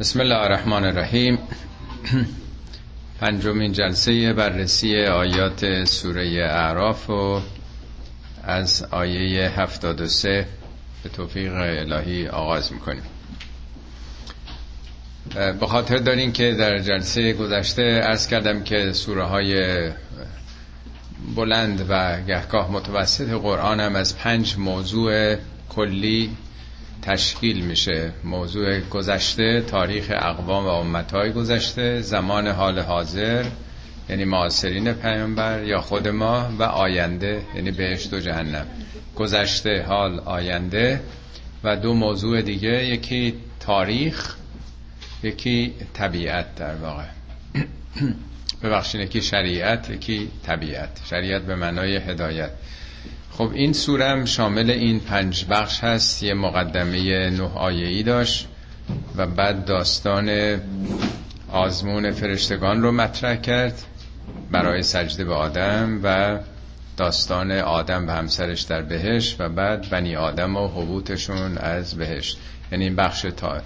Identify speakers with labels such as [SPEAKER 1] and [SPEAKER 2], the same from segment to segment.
[SPEAKER 1] بسم الله الرحمن الرحیم پنجمین جلسه بررسی آیات سوره اعراف و از آیه 73 به توفیق الهی آغاز می‌کنیم. به خاطر دارین که در جلسه گذشته ارز کردم که سوره های بلند و گهگاه متوسط قرآن هم از پنج موضوع کلی تشکیل میشه. موضوع گذشته تاریخ اقوام و امتهای گذشته زمان حال حاضر یعنی معاصرین پیامبر یا خود ما و آینده یعنی بهشت و جهنم. گذشته حال آینده و دو موضوع دیگه یکی تاریخ یکی طبیعت در واقع. ببخشید یکی شریعت یکی طبیعت. شریعت به معنای هدایت. خب این سورم شامل این پنج بخش هست. یه مقدمه نه آیه داشت و بعد داستان آزمون فرشتگان رو مطرح کرد برای سجده به آدم و داستان آدم و همسرش در بهش و بعد بنی آدم و حبوتشون از بهشت. یعنی این بخش تا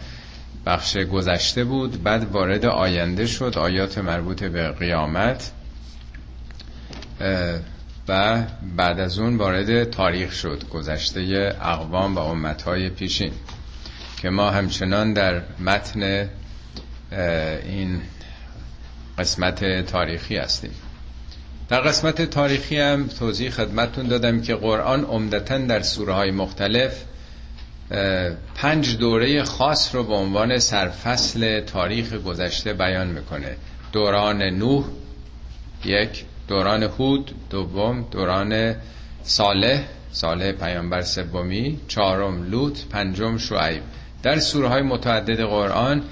[SPEAKER 1] بخش گذشته بود بعد وارد آینده شد آیات مربوط به قیامت. و بعد از اون وارد تاریخ شد گذشته اقوام و امتهای پیشین که ما همچنان در متن این قسمت تاریخی هستیم. در قسمت تاریخی هم توضیح خدمتون دادم که قرآن عمدتا در سوره های مختلف پنج دوره خاص رو به عنوان سرفصل تاریخ گذشته بیان می‌کنه. دوران نوح یک دوران هود دوم دوران صالح صالح پیامبر سومی چهارم لوط پنجم شعیب. در سوره های متعدد قرآن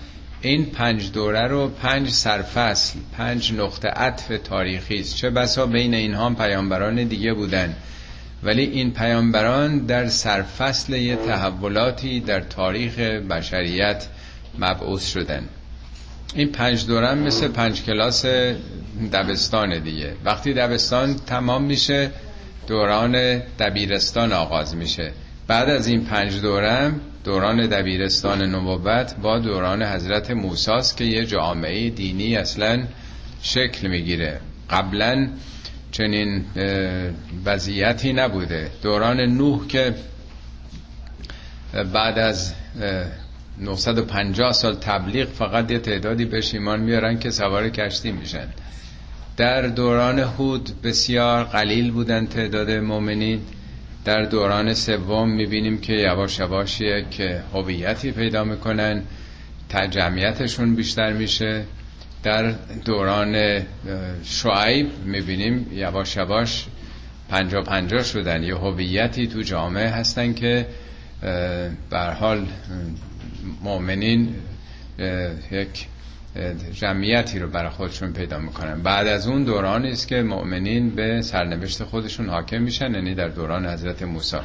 [SPEAKER 1] این پنج دوره رو پنج سرفصل پنج نقطه عطف تاریخی است. چه بسا بین اینها پیامبران دیگه بودن. ولی این پیامبران در سرفصل یه تحولاتی در تاریخ بشریت مبعوث شدن. این پنج دورم مثل پنج کلاس دبستان دیگه. وقتی دبستان تمام میشه دوران دبیرستان آغاز میشه. بعد از این پنج دورم دوران دبیرستان نبوت با دوران حضرت موساست که یه جامعه دینی اصلا شکل می‌گیره. قبلا چنین وضعیتی نبوده. دوران نوح که بعد از 950 سال تبلیغ فقط یه تعدادی بهش ایمان میارن که سوار کشتی میشن. در دوران هود بسیار قلیل بودن تعداد مؤمنین در دوران سوم می‌بینیم که یواش یواش یک هویتی پیدا می‌کنن. جمعیتشون بیشتر میشه. در دوران شعیب می‌بینیم یواش یواش پنجا پنجا شدن. یه هویتی تو جامعه هستن که بر حال مؤمنین یک جمعیتی رو برای خودشون پیدا می‌کنن. بعد از اون دورانی است که مؤمنین به سرنوشت خودشون حاکم میشن یعنی در دوران حضرت موسی.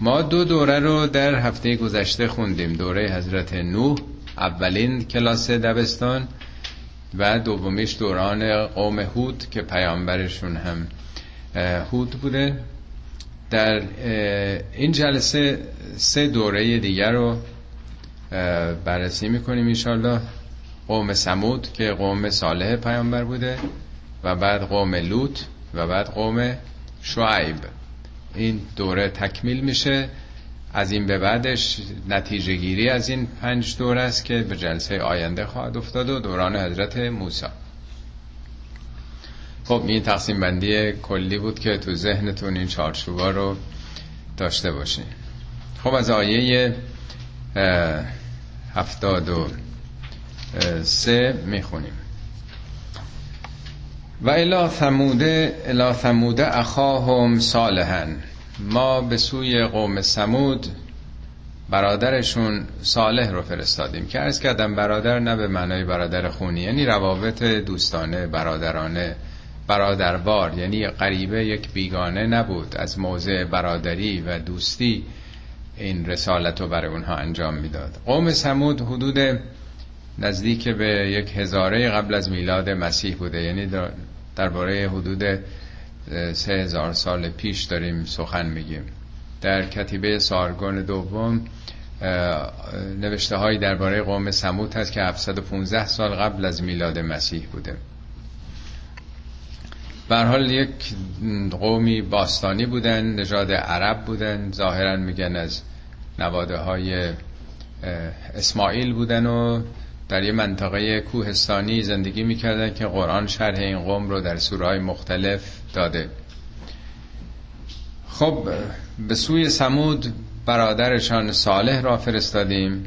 [SPEAKER 1] ما دو دوره رو در هفته گذشته خوندیم. دوره حضرت نوح اولین کلاس دبستان و دومیش دوران قوم هود که پیامبرشون هم هود بوده. در این جلسه سه دوره دیگر رو بررسی می‌کنیم انشالله قوم سمود که قوم صالح پیامبر بوده و بعد قوم لوط و بعد قوم شعیب. این دوره تکمیل میشه. از این به بعدش نتیجه گیری از این پنج دوره است که به جلسه آینده خواهد افتاد و دوران حضرت موسی. خب این تقسیم بندی کلی بود که تو ذهنتون این چارچوبا رو داشته باشین. خب از آیه هفتاد و سه می‌خونیم. و الا ثموده الا ثموده اخاهم صالحن ما به سوی قوم سمود برادرشون صالح رو فرستادیم. که ارز کردم برادر نه به معنای برادر خونی یعنی روابط دوستانه برادرانه برادروار یعنی غریبه یک بیگانه نبود. از موضع برادری و دوستی این رسالت رو برای اونها انجام می‌داد. قوم سمود حدود نزدیک به یک هزاره قبل از میلاد مسیح بوده. یعنی درباره حدود سه هزار سال پیش داریم سخن میگیم. در کتیبه سارگون دوم نوشته هایی درباره قوم سموت هست که 715 سال قبل از میلاد مسیح بوده. حال یک قومی باستانی بودن نژاد عرب بودن ظاهرا میگن از نواده های اسماعیل بودن و در یه منطقه کوهستانی زندگی می‌کردن که قرآن شرح این قوم رو در سورهای مختلف داده. خب به سوی سمود برادرشان صالح را فرستادیم.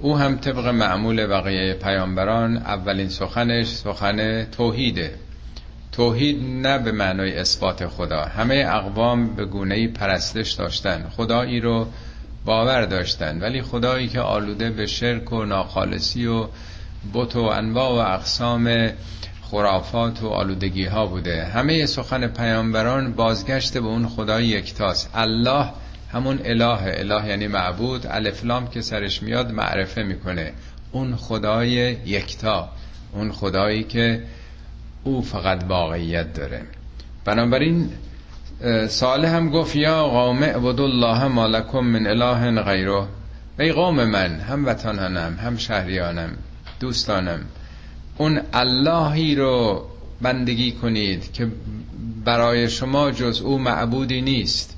[SPEAKER 1] او هم طبق معمول بقیه پیامبران اولین سخنش سخن توحیده. توحید نه به معنای اثبات خدا. همه اقوام به گونه پرستش داشتن. خدایی رو باور داشتن. ولی خدایی که آلوده به شرک و ناخالصی و بت و انواع و اقسام خرافات و آلودگی ها بوده. همه سخن پیامبران بازگشت به اون خدای یکتاست. الله همون اله اله یعنی معبود. الفلام که سرش میاد معرفه می‌کنه. اون خدای یکتا. اون خدایی که او فقط واقعیت داره. بنابراین صالح هم گفت یا قوم عبد الله مالکم من اله غیره. ای قوم من هم وطنانم هم شهریانم دوستانم اون اللهی رو بندگی کنید که برای شما جز او معبودی نیست.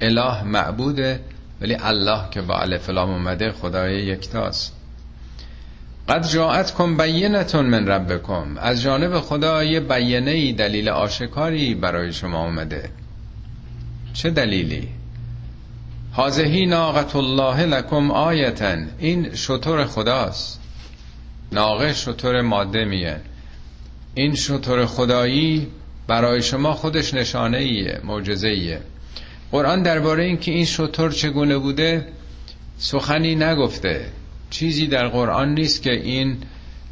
[SPEAKER 1] اله معبوده ولی الله که با الف لام اومده خدای یکتاست. قد جاءتکم بینتون من ربکم از جانب خدا یه بیانه دلیل آشکاری برای شما اومده چه دلیلی؟ حاضهی ناقت الله لکم آیتن این شطور خداست. ناقه شطور ماده میه. این شطور خدایی برای شما خودش نشانه ایه معجزه ایه قرآن درباره اینکه این شطور چگونه بوده سخنی نگفته. چیزی در قرآن نیست که این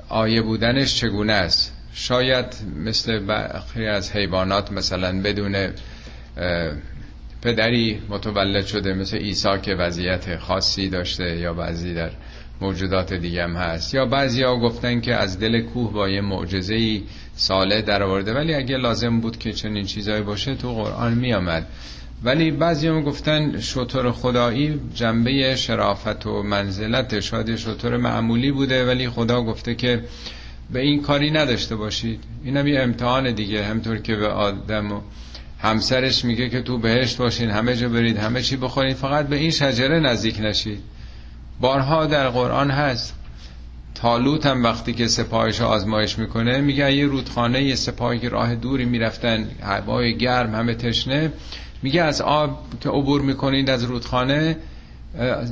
[SPEAKER 1] آیه بودنش چگونه است. شاید مثل برخی از حیوانات مثلا بدون پدری متولد شده مثل عیسی که وضعیت خاصی داشته یا بعضی در موجودات دیگه هم هست. یا بعضی ها گفتن که از دل کوه با یه معجزه ساله در آورده ولی اگه لازم بود که چنین چیزایی باشه تو قرآن می آمد ولی بعضی هم گفتن شطور خدایی جنبه شرافت و منزلت شاید شطور معمولی بوده ولی خدا گفته که به این کاری نداشته باشید. این هم یه امتحان دیگه همطور که به آدم و همسرش میگه که تو بهشت باشین همه جا برید همه چی بخورید فقط به این شجره نزدیک نشید. بارها در قرآن هست. تالوت هم وقتی که سپاهش آزمایش می‌کنه میگه یه رودخانه یه سپاهی راه دوری می‌رفتن هوای گرم همه تشنه میگه از آب که عبور می‌کنید از رودخانه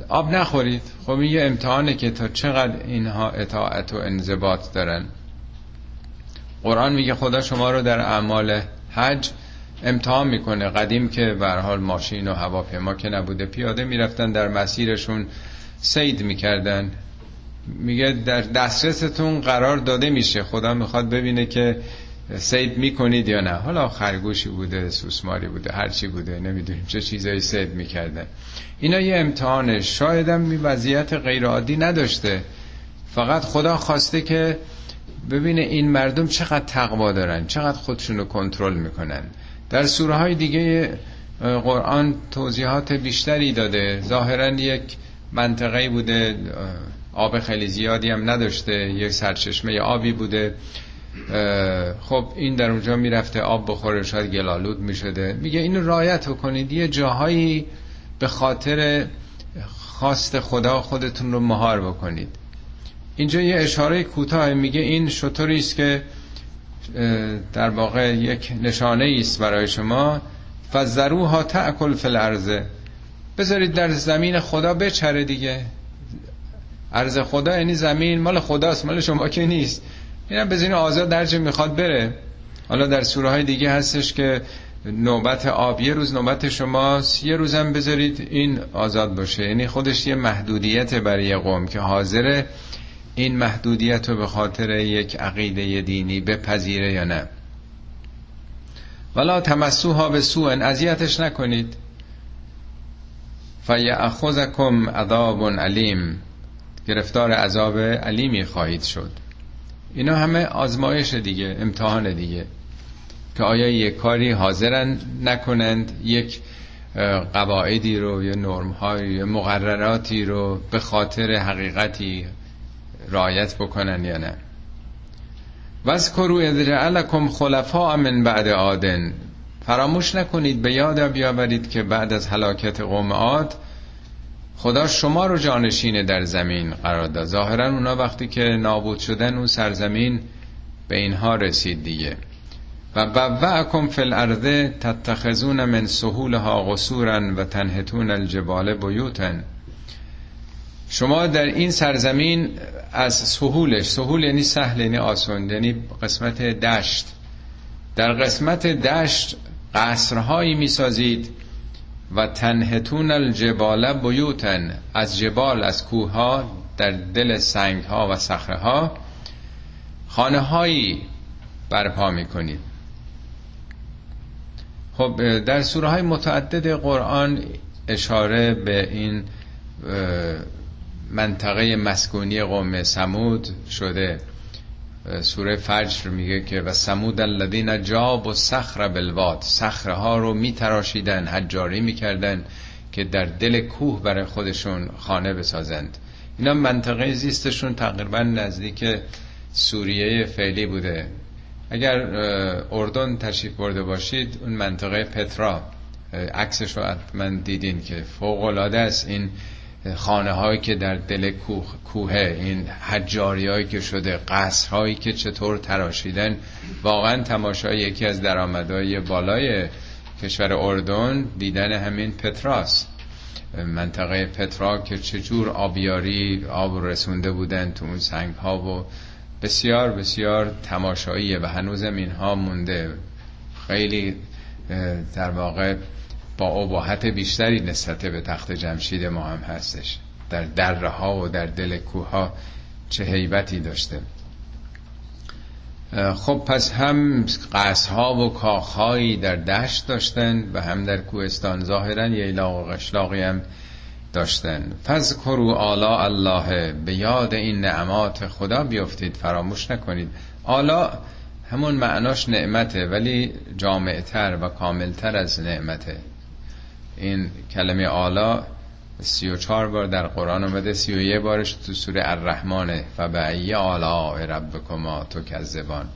[SPEAKER 1] آب نخورید. خب این امتحانه که تا چقدر اینها اطاعت و انضباط دارن. قرآن میگه خدا شما رو در اعمال حج امتحان می‌کنه. قدیم که به حال ماشین و هواپیما که نبوده پیاده می‌رفتن در مسیرشون سید می‌کردن. میگه در دسترستون قرار داده میشه. خدا می‌خواد ببینه که سید می‌کنید یا نه؟ حالا خرگوشی بوده سوسماری بوده هرچی بوده نمی‌دونیم چه چیزایی سید می‌کردن. اینا یه امتحانه شایدم می وضعیت غیرعادی نداشته. فقط خدا خواسته که ببینه این مردم چقدر تقوا دارن چقدر خودشونو کنترل می‌کنن. در سوره های دیگه قرآن توضیحات بیشتری داده. ظاهرا یک منطقه بوده آب خیلی زیادی هم نداشته یک سرچشمه آبی بوده. خب این در اونجا می‌رفته آب بخوره شاید گلالود می‌شده. میگه اینو رایت کنید یه جاهایی به خاطر خواست خدا خودتون رو مهار بکنید. اینجا یه اشاره کوتاه میگه این شطوری است که در واقع یک نشانه است برای شما. فزروها تأکل فی الارض بذارید در زمین خدا بچره دیگه. ارز خدا یعنی زمین مال خداست مال شما که نیست. اینم بزنین آزاد درجه می‌خواد بره. حالا در سوره های دیگه هستش که نوبت آب یه روز نوبت شماست. یه روزم بذارید این آزاد باشه. یعنی خودش یه محدودیت برای قوم که حاضر این محدودیت رو به خاطر یک عقیده دینی بپذیره یا نه. ولا تمسوها به سوء اذیتش نکنید. فیأخذکم عذاب علیم. گرفتار عذاب علیمی خواهید شد. اینا همه آزمایش دیگه امتحان دیگه. که آیا یک کاری حاضرن نکنند؟ یک قواعدی رو یا نرم های مقرراتی رو به خاطر حقیقتی رعایت بکنن یا نه؟ وذکروا اذ جعلکم خلفاء من بعد عادن فراموش نکنید به یاد بیاورید که بعد از هلاکت قوم عاد خدا شما رو جانشین در زمین قرار داد. ظاهرا اونا وقتی که نابود شدن اون سرزمین به اینها رسید دیگه. و بوعکم فی الارض تتخذون من سهولها قصورا و تنهتون الجبال بیوتن شما در این سرزمین از سهولش سهول یعنی سهل یعنی آسان یعنی قسمت دشت. در قسمت دشت قصرهایی می‌سازید و تنهتون الجبال بیوتن از جبال از کوه ها در دل سنگ ها و صخره ها خانه هایی برپا می‌کنید. خب در سوره های متعدد قرآن اشاره به این منطقه مسکونی قوم سمود شده. سوره فجر میگه که و سمود الذین جاب و صخر بالواد صخره ها رو میتراشیدن حجاری می‌کردن که در دل کوه برای خودشون خانه بسازند. اینا منطقه زیستشون تقریبا نزدیک سوریه فعلی بوده. اگر اردن تشریف برده باشید اون منطقه پترا عکسش رو حتما دیدین که فوق العاده است. این خانه هایی که در دل کوه کوه این حجاری هایی که شده قصر هایی که چطور تراشیدن واقعا تماشای یکی از درآمدهای بالای کشور اردن دیدن همین پتراس. منطقه پترا که چجور آبیاری آب رسونده بودن تو اون سنگ ها و بسیار بسیار تماشاییه و هنوزم اینها مونده. خیلی در واقع با عباحت بیشتری نسبت به تخت جمشید ما هم هستش. در دره ها و در دل کوه چه حیبتی داشته. خب پس هم ها و کاخهایی در دشت داشتن و هم در کوهستان ظاهرا ییلاق و قشلاقی هم داشتن. فذکروا آلا الله به یاد این نعمات خدا بیافتید فراموش نکنید. آلا همون معناش نعمته ولی جامعتر و کاملتر از نعمته. این کلمه آلا سی و چار بار در قرآن اومده سی و یه بارش تو سوره الرحمنه و به آلا ربکما تو کذبان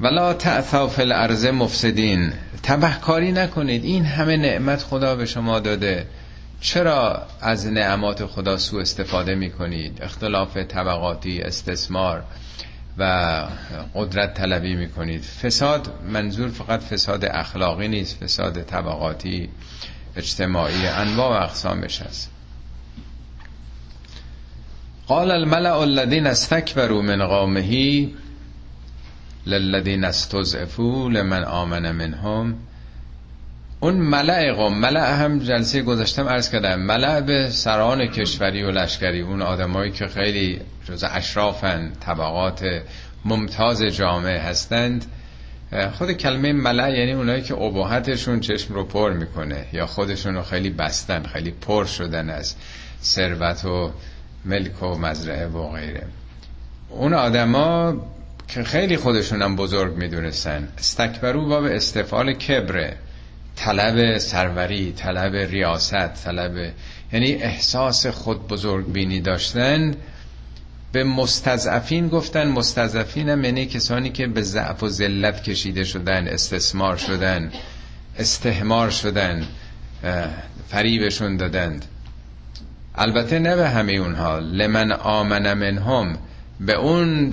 [SPEAKER 1] ولا تعثوا فی الارض مفسدین. تبهکاری نکنید این همه نعمت خدا به شما داده. چرا از نعمات خدا سوء استفاده می کنید اختلاف طبقاتی استثمار. و قدرت طلبی می کنید فساد منظور فقط فساد اخلاقی نیست فساد طبقاتی اجتماعی انواع و اقسامش هست قال الملأ الذين استكبروا من قومه للذين استضعفوا لمن آمن منهم. اون ملع قوم ملع هم جلسه گذاشتم عرض کردم. ملع به سران کشوری و لشکری. اون آدمایی که خیلی جز اشرافن طبقات ممتاز جامعه هستند. خود کلمه ملع یعنی اونایی که اباحتشون چشم رو پر می‌کنه یا خودشون رو خیلی بستن خیلی پر شدن از ثروت و ملک و مزرعه و غیره. اون آدما که خیلی خودشونم بزرگ می‌دونستن. استکبرو به استفال کبره طلب سروری طلب ریاست طلب یعنی احساس خود بزرگ بینی داشتن. به مستضعفین گفتن مستضعفین هم یعنی کسانی که به ضعف و ذلت کشیده شدن استثمار شدن استهمار شدن فریبشون دادند البته نه به همه اونها لمن آمن منهم به اون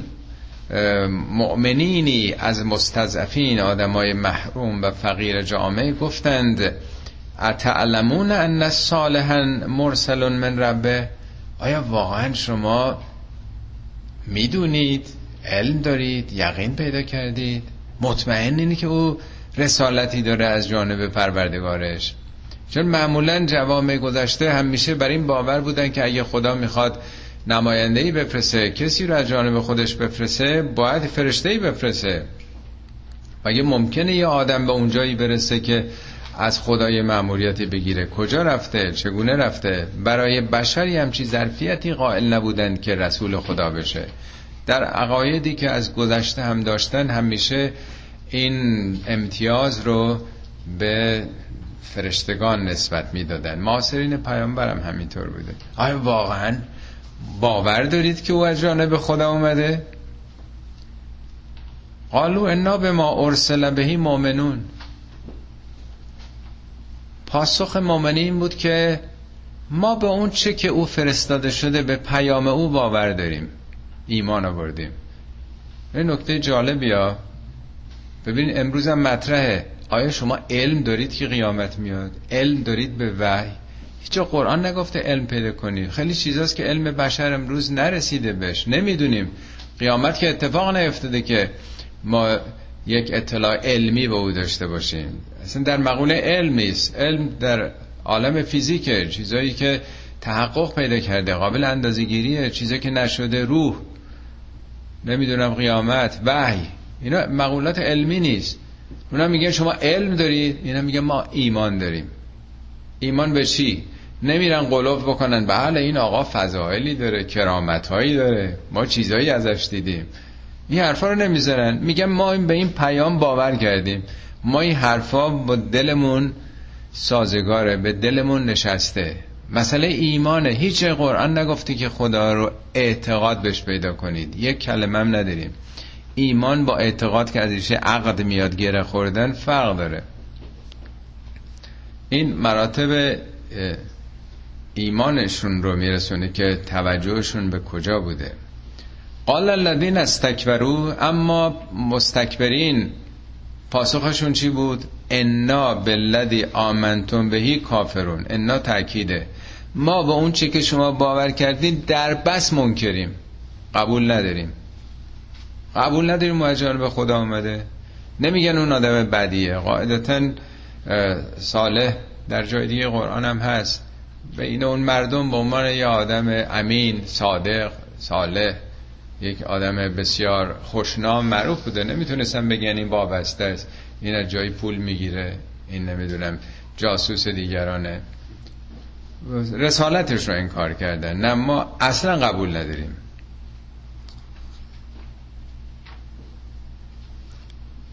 [SPEAKER 1] مؤمنینی از مستضعفین آدمای محروم و فقیر جامعه گفتند اتعلمون ان صالحا مرسل من ربه؟ آیا واقعا شما می‌دونید علم دارید یقین پیدا کردید؟ مطمئنینی که او رسالتی داره از جانب پروردگارش. چون معمولا جوامع گذشته همیشه بر این باور بودن که اگه خدا می‌خواد نماینده ای بفرسه کسی رو از جانب خودش بفرسه باید ای بفرسه مگه ممکنه یه آدم به اونجایی برسه که از خدای معمولیتی بگیره؟ کجا رفته؟ چگونه رفته؟ برای بشری همچی ظرفیتی قائل نبودن که رسول خدا بشه. در عقایدی که از گذشته هم داشتن همیشه این امتیاز رو به فرشتگان نسبت می‌دادن. معاصرین پیامبرم همینطور بوده. آیا واقعا باور دارید که او از جانب خدا اومده؟ قالو انا به ما ارسل بهی مؤمنون. پاسخ مؤمنین این بود که ما به اون چه که او فرستاده شده به پیام او باور داریم ایمان آوردیم. این نکته جالبی ها. ببین امروز هم مطرحه. آیا شما علم دارید که قیامت میاد؟ علم دارید به وحی؟ هیچ قرآن نگفته علم پیدا کنی. خیلی چیزاست که علم بشر امروز نرسیده بهش. نمی‌دونیم. قیامت که اتفاق نیفتاده که ما یک اطلاع علمی به او داشته باشیم. اصلا در مقوله علم نیست. علم در عالم فیزیکه. چیزایی که تحقق پیدا کرده قابل اندازه‌گیریه. چیزایی که نشده روح. نمی‌دونم قیامت وحی. اینا مقولات علمی نیست. اونا میگن شما علم دارید اینا میگن ما ایمان داریم. ایمان به چی؟ نمیرن قلوب بکنن. بله این آقا فضائلی داره کرامت هایی داره. ما چیزایی ازش دیدیم. این حرفا رو نمی‌ذارن. میگن ما به این پیام باور کردیم. ما این حرفا با دلمون سازگاره به دلمون نشسته. مسئله ایمانه. هیچ قرآن نگفته که خدا رو اعتقاد بهش پیدا کنید. یک کلمه هم نداریم. ایمان با اعتقاد که ازش عقد میاد گره خوردن فرق داره. این مراتب ایمانشون رو میرسونه که توجهشون به کجا بوده. قال الذین استکبرو اما مستکبرین پاسخشون چی بود؟ انا بالذی آمنتم بهی کافرون. انا تاکیده ما با اون چی که شما باور کردین در بس منکریم. قبول نداریم. قبول نداریم مهاجر به خدا آمده نمیگن اون آدم بدیه. قاعدتا صالح در جای دیگه قرآن هم هست. به این اون مردم به عنوان یه آدم امین صادق صالح یک آدم بسیار خوشنام معروف بوده. نمی‌تونستم بگن این وابسته است. این از جای پول می‌گیره. این نمی‌دونم جاسوس دیگرانه. رسالتش رو انکار کردن. نه ما اصلا قبول نداریم.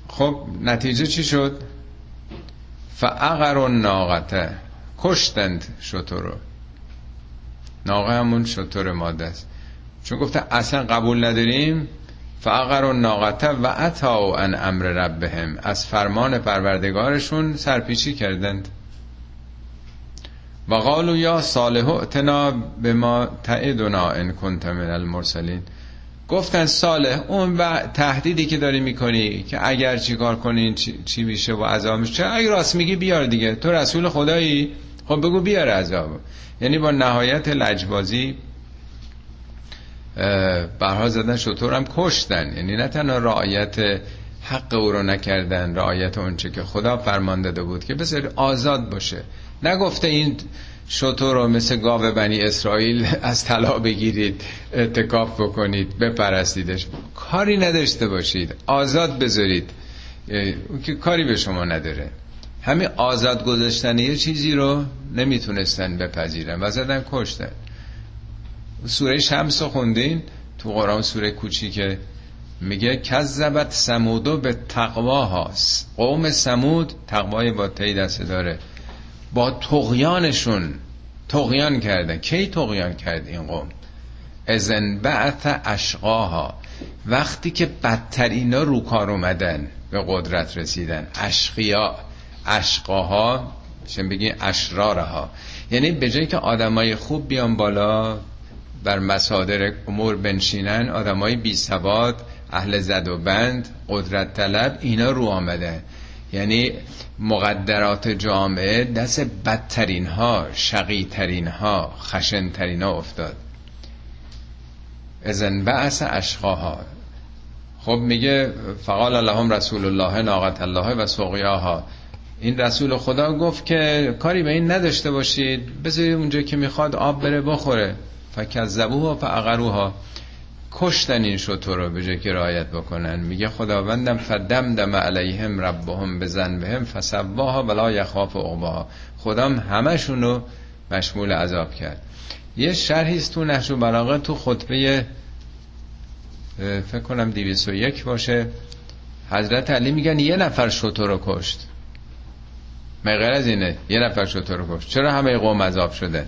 [SPEAKER 1] خب نتیجه چی شد؟ فعقر و ناقته کشتند شطور رو. ناقه همون شطور ماده است. چون گفته اصلا قبول نداریم فعقر و ناقته و عطا ان امر ربهم. از فرمان پروردگارشون سرپیچی کردند. و قالو یا صالح اتنا به ما تعدنا ان کنت من المرسلین. گفتن صالح اون و تهدیدی که داری می‌کنی که اگر چیکار کنین چی, میشه و عذابش چه اگر راست میگی بیار دیگه. تو رسول خدایی. خب بگو بیار عذاب یعنی با نهایت لجبازی برها زدن شطور هم کشتن. یعنی نه تنها رعایت حق او رو نکردن رعایت اونچه که خدا فرمان داده بود که بذار آزاد باشه. نگفته این شطور رو مثل گاو بنی اسرائیل از طلا بگیرید اتکاف بکنید بپرستیدش. کاری نداشته باشید. آزاد بذارید. اون که کاری به شما نداره. همین آزاد گذاشتن یه چیزی رو نمی‌تونستن بپذیرن. و زدن کشتن سوره شمس خوندین؟ تو قرآن سوره کوچیکه. میگه کذبت سمودو به تقوا هاست. قوم سمود تقوای با تی دسته داره. با تقیانشون تقیان کرده. کی تقیان کرد این قوم؟ ازن بعث اشقاها. وقتی که بدترینا رو کار اومدن به قدرت رسیدن. اشقیا. اشقاها چون بگین اشرارها. یعنی به جایی که آدمای خوب بیان بالا بر مسادر امور بنشینن آدمای بی سواد اهل زد و بند قدرت طلب اینا رو آمده. یعنی مقدرات جامعه دست بدترین ها شقی ترین ها خشن ترین ها افتاد. ازن بعث اشقاها خب میگه فقال اللهم رسول الله ناقت الله و سقیاها. این رسول خدا گفت که کاری به این نداشته باشید بذارید اونجا که می‌خواد آب بره بخوره. فکذبوها فعقروها کشتن این شطور رو به جای که رعایت بکنن. میگه خداوندم فدمدم علیهم ربهم بزن بهم فسواها ولا یخاف عقباها. خدام همشون رو مشمول عذاب کرد. یه شرحی تو نحش و بلاغه تو خطبه فکر کنم 201 باشه. حضرت علی میگن یه نفر شطور رو کشت. مگر از اینه. یه نفر شطور رو کشت چرا همه قوم عذاب شده؟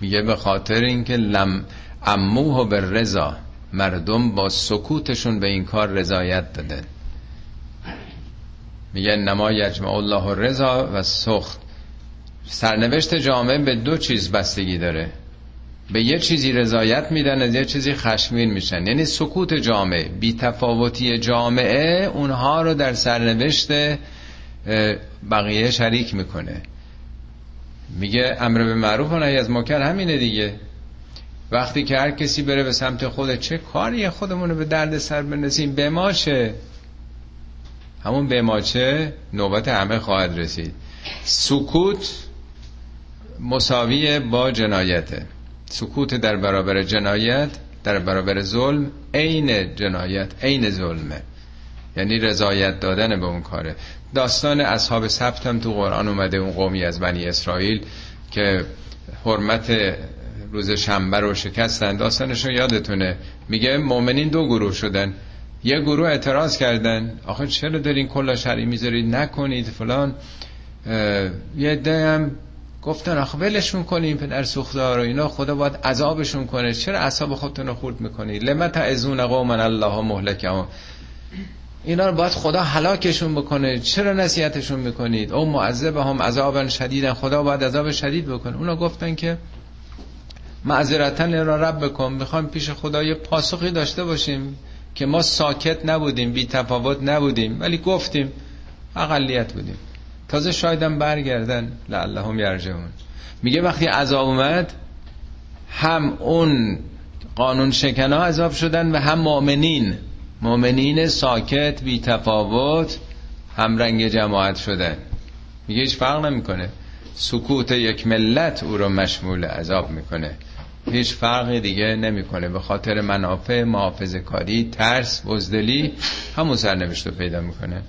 [SPEAKER 1] میگه به خاطر اینکه لم اموه به رضا. مردم با سکوتشون به این کار رضایت دادن. میگه نما یجمع الله رضا و سخت. سرنوشت جامعه به دو چیز بستگی داره. به یه چیزی رضایت میدن از یه چیزی خشمین میشن. یعنی سکوت جامعه بی تفاوتی جامعه اونها رو در سرنوشت بقیه شریک می‌کنه. میگه امر به معروف و نهی از منکر همینه دیگه. وقتی که هر کسی بره به سمت خود چه کاری خودمون رو به درد سر بندازیم؟ بماشه همون بماچه نوبت همه خواهد رسید. سکوت مساوی با جنایته. سکوت در برابر جنایت در برابر ظلم عین جنایت عین ظلمه. یعنی رضایت دادن به اون کاره. داستان اصحاب سبت هم تو قرآن اومده اون قومی از بنی اسرائیل که حرمت روز شنبه رو شکستن. داستانشون یادتونه. میگه مؤمنین دو گروه شدن. یه گروه اعتراض کردن. آخه چرا دارین کلا شرعی می‌ذارید؟ نکنید فلان. یه عده هم گفتن آخه ولشون کنیم پدر سوختار و اینا. خدا باید عذابشون کنه. چرا اعصاب خودتون رو خورد می‌کنید لما تعزون قوما الله مهلکهم. اینا رو باید خدا هلاکشون بکنه. چرا نصیحتشون می‌کنید؟ او معذب هم عذابا شدیدن خدا باید عذاب شدید بکنه. اونا گفتن که معذرتا را رب بکن می‌خوایم پیش خدا یه پاسخی داشته باشیم که ما ساکت نبودیم بی تفاوت نبودیم ولی گفتیم اقلیت بودیم. تازه شایدم برگردن. لعلهم یرجعون. میگه وقتی عذاب اومد هم اون قانون شکنا عذاب شدن و هم مؤمنین. مؤمنین ساکت بی تفاوت هم رنگ جماعت شدن میگه هیچ فرق نمی‌کنه. سکوت یک ملت او رو مشمول عذاب می‌کنه. هیچ فرقی دیگه نمی‌کنه. به خاطر منافع محافظ کاری ترس بزدلی همون سرنوشت رو پیدا می‌کنه.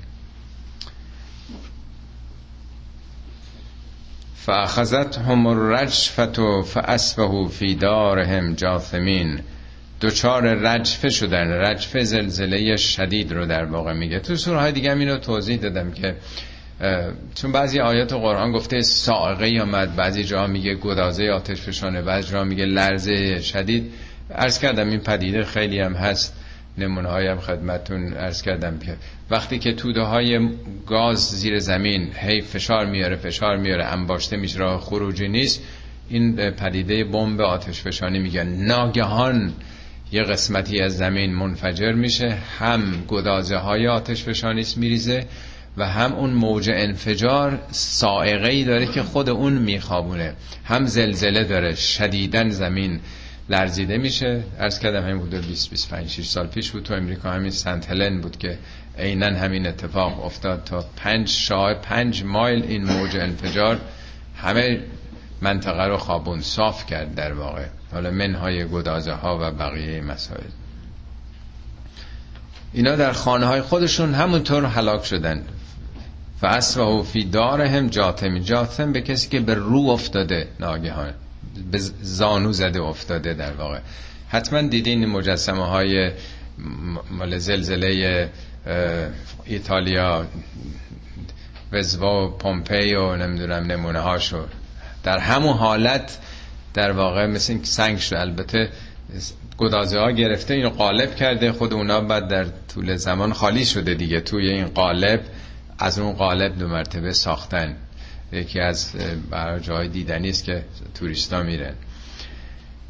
[SPEAKER 1] فاخذت هم الرجفت فاسبهو فی دارهم جاثمین. دوچار رجفه شدن رجفه زلزله شدید رو در واقع میگه. تو سوره های دیگه اینو توضیح دادم که چون بعضی آیات قرآن گفته سائقه آمد بعضی جا میگه گدازه آتش فشانه بعضی جا میگه لرزه شدید. عرض کردم این پدیده خیلی هم هست نمونه هایم خدمتون ارز کردم که وقتی که توده های گاز زیر زمین هی فشار میاره فشار میاره انباشته میشه راه خروجی نیست این پدیده بمب آتش فشانی میگن. ناگهان یه قسمتی از زمین منفجر میشه هم گدازه های آتش فشانیست میریزه و هم اون موج انفجار سائقه ای داره که خود اون میخوابونه. هم زلزله داره شدیدن زمین لرزیده میشه. ارز کردم همین حدود 20 25 6 سال پیش بود. تو امریکا همین سنت هلن بود که عینا همین اتفاق افتاد تا پنج شاه پنج مایل این موج انفجار همه منطقه رو خوابون صاف کرد در واقع. حالا منهای گدازه ها و بقیه مسائل. اینا در خانه های خودشون همونطور هلاک شدن. و فی دارهم جاتم جاتم به کسی که به رو افتاده ناگهان به زانو زده افتاده در واقع. حتما دیدین مجسمه های مال زلزله ایتالیا وزوا و پومپی و نمی‌دونم نمونه هاشو در همون حالت در واقع مثل این سنگ شده. البته گدازه ها گرفته اینو قالب کرده. خود اونا بعد در طول زمان خالی شده دیگه. توی این قالب از اون قالب دو مرتبه ساختن. یکی از جای دیدنی است که توریستا میرن.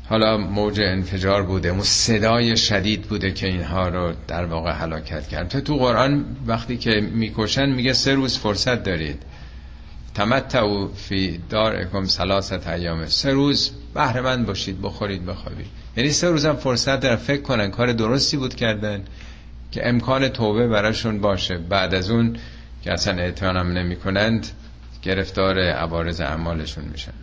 [SPEAKER 1] حالا موج انفجار بوده. اون صدای شدید بوده که اینها رو در واقع هلاکت کرد. تو قرآن وقتی که می‌کشن میگه سه روز فرصت دارید. تمتعو فی دارکم سلاست ایامه سه روز بهره باشید بخورید بخوابید. یعنی سه روزم فرصت در فکر کنن کار درستی بود کردن که امکان توبه براشون باشه. بعد از اون که اصلا اعتمانم نمی کنند گرفتار عوارض اعمالشون میشن.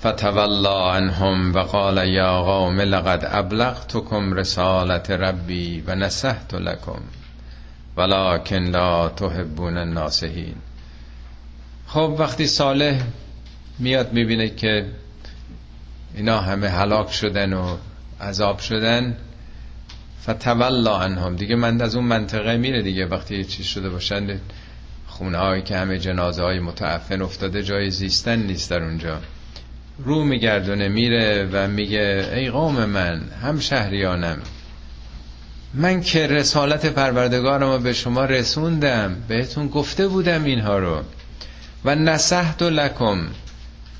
[SPEAKER 1] فتولا عنهم و قال یا قوم لقد ابلغتكم رسالت ربی و نصحت لكم ولكن لا تحبون الناصحین. خب وقتی صالح میاد می‌بینه که اینا همه هلاک شدن و عذاب شدن فتولا عنهم. دیگه من از اون منطقه میره دیگه وقتی چی شده باشن خونه هایی که همه جنازه های متعفن افتاده جای زیستن نیست در اونجا. رو میگردونه میره و میگه ای قوم من هم شهریانم من که رسالت پروردگارم رو به شما رسوندم بهتون گفته بودم اینها رو. و نصحت لکم.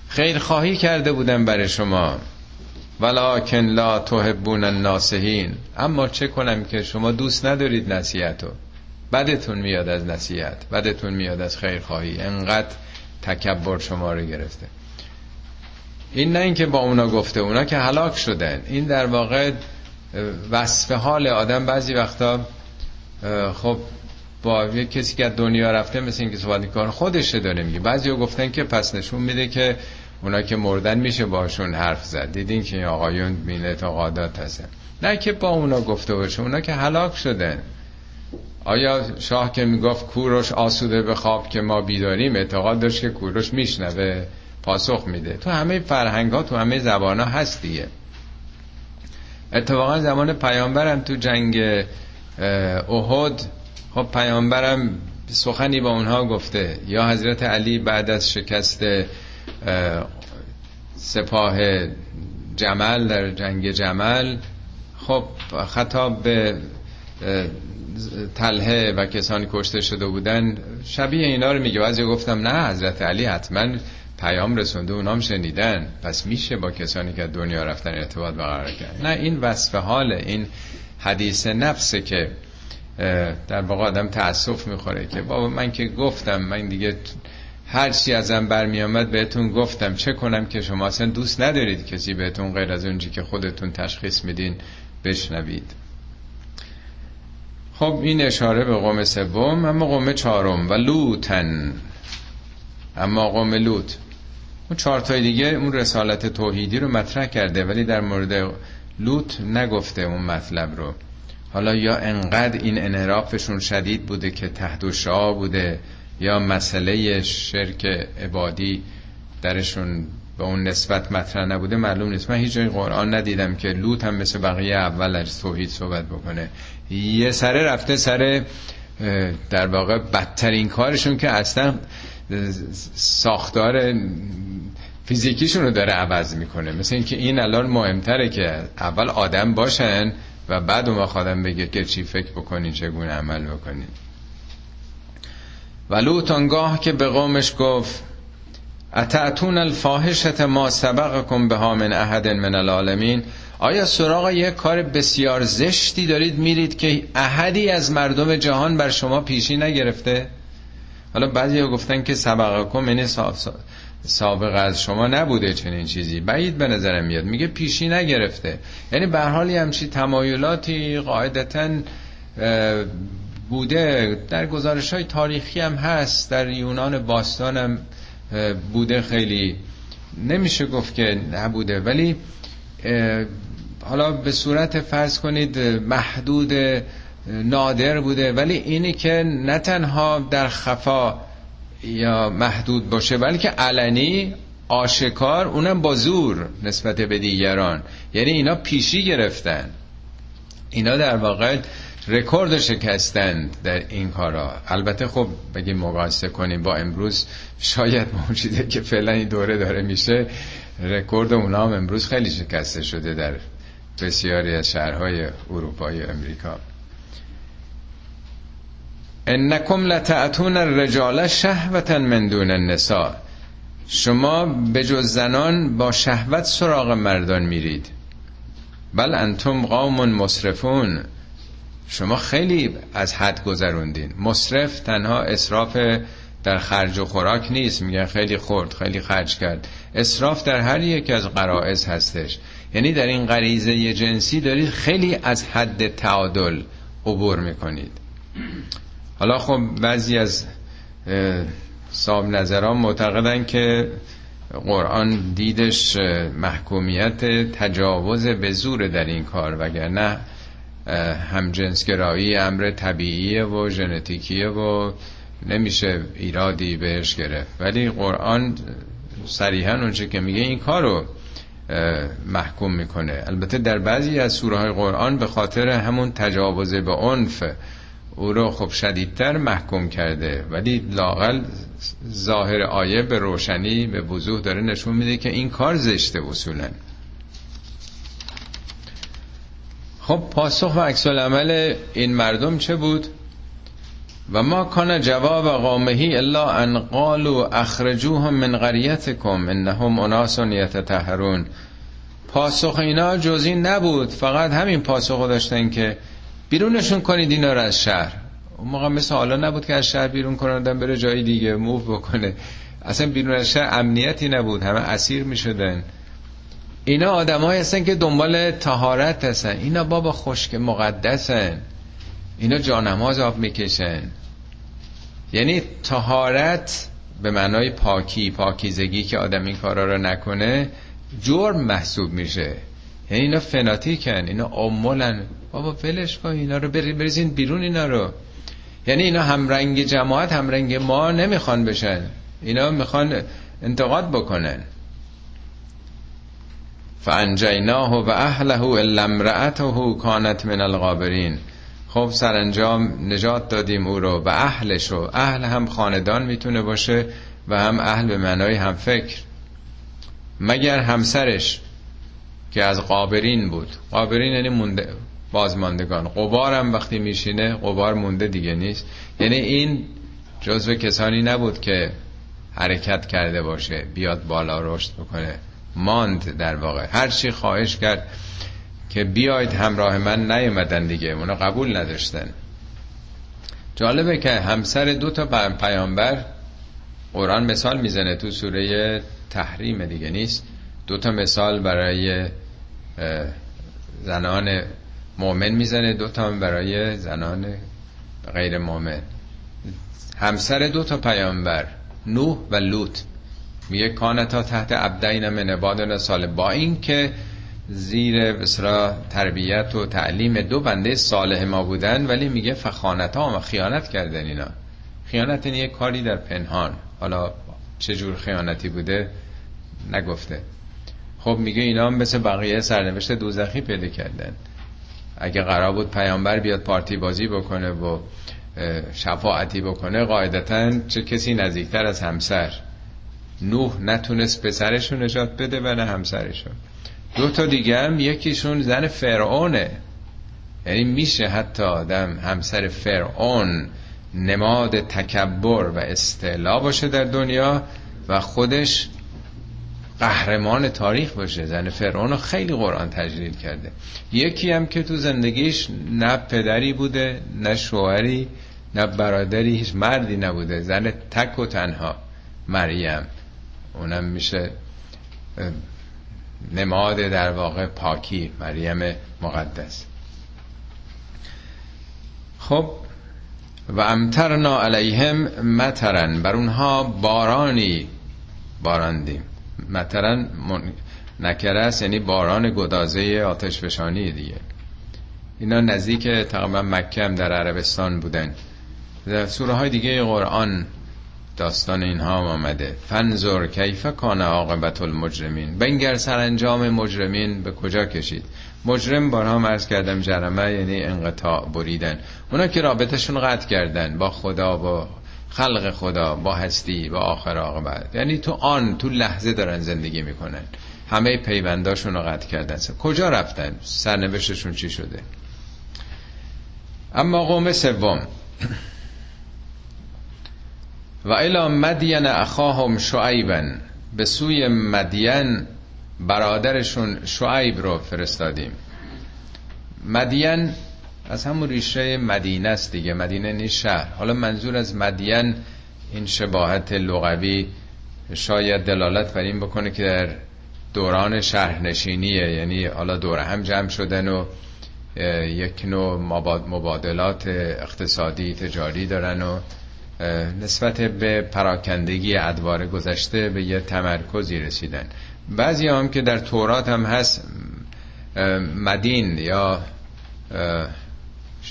[SPEAKER 1] خیر خواهی کرده بودم برای شما. ولکن لا تحبون الناسهین اما چه کنم که شما دوست ندارید نصیحتو. بدتون میاد از نصیحت بدتون میاد از خیر خواهی. انقدر تکبر شما رو گرفته. این نه اینکه با اونا گفته اونا که هلاک شدن. این در واقع وصف حال آدم. بعضی وقتا خب با یه کسی که دنیا رفته مثل اینکه صحبت کار خودشه داره میگه. بعضی گفتن که پس نشون میده که اونا که مردن میشه باشون حرف زد. دیدین که این آقایون بین اعتقادات هستن. نه که با اونا گفته باشه اونا که هلاک شدن. آیا شاه که می‌گفت کوروش آسوده به خواب که ما بیداریم اعتقاد داشت که کوروش میشنوه پاسخ میده. تو همه فرهنگ ها تو همه زبان ها هست دیگه. اتفاقا زمان پیامبرم تو جنگ احد خب پیامبرم سخنی با اونها گفته. یا حضرت علی بعد از شکست سپاه جمل در جنگ جمل خب خطاب به تله و کسانی کشته شده بودن شبیه اینا رو میگه. بعضی گفتم نه حضرت علی حتما پیام رسونده اونام شنیدن. پس میشه با کسانی که دنیا رفتن ارتباط برقرار کرد. نه این وصف حال این حدیث نفسه که در واقع آدم تاسف می‌خوره که بابا من که گفتم من دیگه هر چی ازم برمی آمد بهتون گفتم. چه کنم که شما اصلا دوست ندارید کسی بهتون غیر از اونجی که خودتون تشخیص میدین بشنوید. خب این اشاره به قوم سوم اما قوم چهارم و لوتن. اما قوم لوت. اون چهار دیگه اون رسالت توحیدی رو مطرح کرده ولی در مورد لوت نگفته اون مطلب رو. حالا یا انقدر این انحرافشون شدید بوده که تحت و شاه بوده یا مسئله شرک عبادی درشون به اون نسبت مطرح نبوده معلوم نیست. من هیچ جای قرآن ندیدم که لوت هم مثل بقیه اول از توحید صحبت بکنه. یه سره رفته سر در واقع بدترین کارشون که اصلا ساختار فیزیکیشون رو داره عوض می‌کنه. مثل اینکه این الان مهمتره که اول آدم باشن و بعد اون آدم بگه که چی فکر بکنین چگونه عمل بکنین ولو آنگاه که به قومش گفت اتعتون الفاحشت ما سبقکم بها من احد من العالمین؟ آیا سراغ یک کار بسیار زشتی دارید میرید که احدی از مردم جهان بر شما پیشی نگرفته؟ حالا بعضی گفتن که سبقکم یعنی سابق از شما نبوده چنین چیزی. بعید به نظرم میاد. میگه پیشی نگرفته. یعنی به حالی همچی تمایلاتی قاعدتا بوده. در گزارش های تاریخی هم هست. در یونان باستان هم بوده خیلی. نمیشه گفت که نبوده. ولی حالا به صورت فرض کنید محدود نادر بوده. ولی اینی که نه تنها در خفا یا محدود باشه بلکه علنی آشکار اونم با زور نسبت به دیگران. یعنی اینا پیشی گرفتن. اینا در واقع رکورد شکستند در این کارا. البته خب بگیم مقایسه کنیم با امروز شاید موجوده که فعلا این دوره داره میشه. رکورد اونا هم امروز خیلی شکسته شده در بسیاری از شهرهای اروپای امریکا. انکم لتعتون الرجال شهوتا من دون النساء. شما به جز زنان با شهوت سراغ مردان میرید. بل انتم قوم مصرفون شما خیلی از حد گذروندین. مصرف تنها اصراف در خرج و خوراک نیست. میگن خیلی خورد خیلی خرج کرد. اصراف در هر یک از قرائز هستش. یعنی در این غریزه جنسی دارید خیلی از حد تعادل عبور می‌کنید. حالا خب بعضی از صاحب نظران معتقدن که قرآن دیدش محکومیت تجاوز به زور در این کار وگرنه هم جنسگرایی امر طبیعیه و ژنتیکیه و نمیشه ایرادی بهش گرفت. ولی قرآن صریحا اونچه که میگه این کارو محکوم می‌کنه. البته در بعضی از سوره های قرآن به خاطر همون تجاوز به عنف او رو خب شدیدتر محکوم کرده. ولی لاقل ظاهر آیه به روشنی به وضوح داره نشون میده که این کار زشته اصولا. خب پاسخ و عکس عمل این مردم چه بود؟ و ما کان جواب قومهی الا ان قالوا اخرجوهم من قریتکم انهم اناس یتطهرون. پاسخ اینا جزی نبود. فقط همین پاسخ داشتن که بیرونشون کنید اینا رو از شهر. اون موقع مثل حالا نبود که از شهر بیرون کنندن بره جای دیگه موف بکنه. اصلا بیرون از شهر امنیتی نبود همه اسیر می شدن اینا آدم هستن که دنبال تهارت هستن. اینا بابا خشک مقدسن. اینا جانماز آب می‌کشن. یعنی تهارت به معنای پاکی پاکیزگی که آدم این کارا رو نکنه جرم محسوب میشه. یعنی اینا فناتیکن اینا امولن بابا فلش کن اینا رو بریزین بیرون اینا رو. یعنی اینا همرنگ جماعت همرنگ ما نمی‌خوان بشن. اینا می‌خوان انتقاد بکنن. فانجیناه و اهله الا امرأته کانت من الغابرین. خب سرانجام نجات دادیم او رو و اهلش رو اهل هم خاندان می‌تونه باشه و هم اهل به معنای هم فکر. مگر همسرش که از قابرین بود. قابرین یعنی بازماندگان. قبار هم وقتی میشینه قبار مونده دیگه نیست. یعنی این جزو کسانی نبود که حرکت کرده باشه بیاد بالا رشد بکنه. ماند در واقع. هر چی خواهش کرد که بیاید همراه من نیومدن دیگه. اونا قبول نداشتن. جالبه که همسر دو تا پیامبر قرآن مثال می‌زنه تو سوره تحریم دیگه نیست. دو تا مثال برای زنان مؤمن می‌زنه دو تا برای زنان غیر مؤمن. همسر دو تا پیامبر نوح و لوط. میگه کانتا تحت عبدین من عبادنا سال با این که زیر بسرا تربیت و تعلیم دو بنده صالح ما بودن ولی میگه فخانت ها و خیانت کردن اینا. خیانت این یه کاری در پنهان. حالا چجور خیانتی بوده نگفته. خب میگه اینا هم مثل بقیه سرنوشت دوزخی پیدا کردن. اگه قرار بود پیامبر بیاد پارتی بازی بکنه و شفاعتی بکنه قاعدتا چه کسی نزدیکتر از همسر. نوح نتونست پسرشون نجات بده و نه همسرشون دو تا دیگه هم یکیشون زن فرعونه. یعنی میشه حتی آدم همسر فرعون نماد تکبر و استعلا باشه در دنیا و خودش قهرمان تاریخ باشه. زن فرعون رو خیلی قرآن تجلیل کرده. یکی هم که تو زندگیش نه پدری بوده نه شوهری نه برادری هیچ مردی نبوده. زن تک و تنها مریم. اونم میشه نماد در واقع پاکی مریم مقدس. خب و امترنا علیهم مترن بر اونها بارانی باراندیم. مترن من... نکره است یعنی باران گدازه آتش فشانی دیگه. اینا نزدیک تقریبا مکه هم در عربستان بودن. در سوره های دیگه قرآن داستان اینها آمده. فنزور کیف کان عاقبت المجرمین. بنگر سرانجام مجرمین به کجا کشید؟ مجرم بارها مرز کردم جرمه یعنی انقطاع بریدن. اونا که رابطشون قطع کردن با خدا با خلق خدا با هستی با آخر عاقبت. یعنی تو آن تو لحظه دارن زندگی می‌کنن. همه پیونداشون رو قطع کردن. کجا رفتن؟ سرنوشتشون چی شده؟ اما قوم سوم. و الا مدین اخاهم شعیبن. به سوی مدین برادرشون شعیب رو فرستادیم. مدین از همون ریشه مدینه است دیگه. مدینه نیست شهر. حالا منظور از مدین این شباهت لغوی شاید دلالت بر این بکنه که در دوران شهرنشینیه. یعنی حالا دور هم جمع شدن و یک نوع مبادلات اقتصادی تجاری دارن و نسبت به پراکندگی ادوار گذشته به یه تمرکزی رسیدن. بعضی هم که در تورات هم هست مدین یا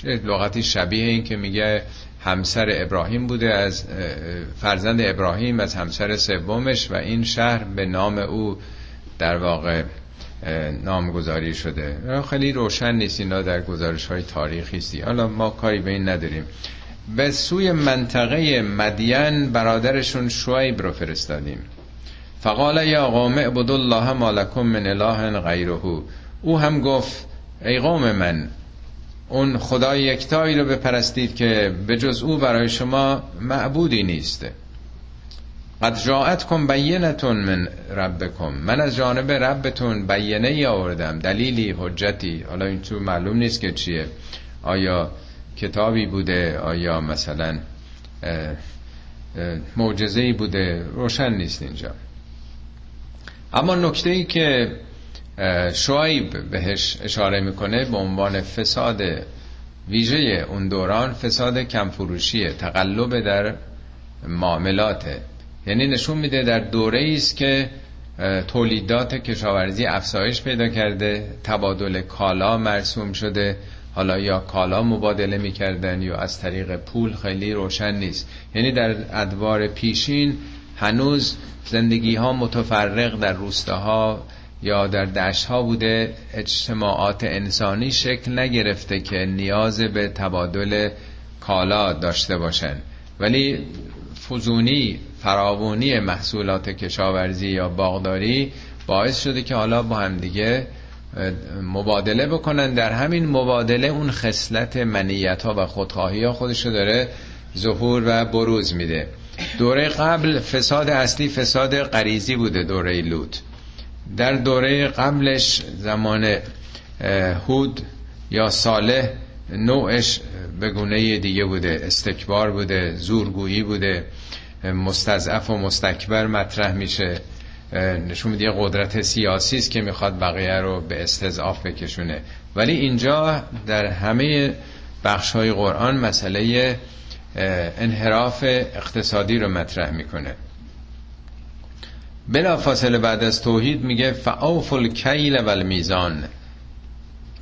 [SPEAKER 1] لغتی شبیه این که میگه همسر ابراهیم بوده از فرزند ابراهیم از همسر سومش و این شهر به نام او در واقع نامگذاری شده. خیلی روشن نیست اینا در گزارش های تاریخی است. حالا ما کاری به این نداریم. به سوی منطقه مدین برادرشون شعیب رو فرستادیم. فقال یا قوم اعبدوا الله ما لكم من اله غیره. او هم گفت ای قوم من اون خدای یکتایی رو بپرستید که به جز او برای شما معبودی نیست. قد جاعتکم بینتون من ربکم. من از جانب ربتون بینه ای آوردم. دلیلی حجتی. حالا این تو معلوم نیست که چیه. آیا کتابی بوده؟ آیا مثلا معجزه ای بوده؟ روشن نیست اینجا. اما نکته ای که شعیب بهش اشاره می‌کنه به عنوان فساد ویژه اون دوران فساد کمفروشیه تقلب در معاملاته یعنی نشون میده در دوره است که تولیدات کشاورزی افزایش پیدا کرده تبادل کالا مرسوم شده. حالا یا کالا مبادله می‌کردن یا از طریق پول خیلی روشن نیست. یعنی در ادوار پیشین هنوز زندگی ها متفرق در روستاها یا در دشت ها بوده اجتماعات انسانی شکل نگرفته که نیاز به تبادل کالا داشته باشن ولی فزونی فراوانی محصولات کشاورزی یا باغداری باعث شده که حالا با هم دیگه مبادله بکنن. در همین مبادله اون خصلت منیت ها و خودخواهی ها خودشو داره ظهور و بروز میده. دوره قبل فساد اصلی فساد غریزی بوده دوره لوط در دوره قبلش زمان هود یا صالح نوعش به گونه دیگه بوده. استکبار بوده زورگویی بوده مستضعف و مستکبر مطرح میشه. نشون میده قدرت سیاسی است که می‌خواد بقیه رو به استضعاف بکشونه. ولی اینجا در همه بخش های قرآن مسئله انحراف اقتصادی رو مطرح می‌کنه. بلا فاصله بعد از توحید میگه فعوف الکیل و المیزان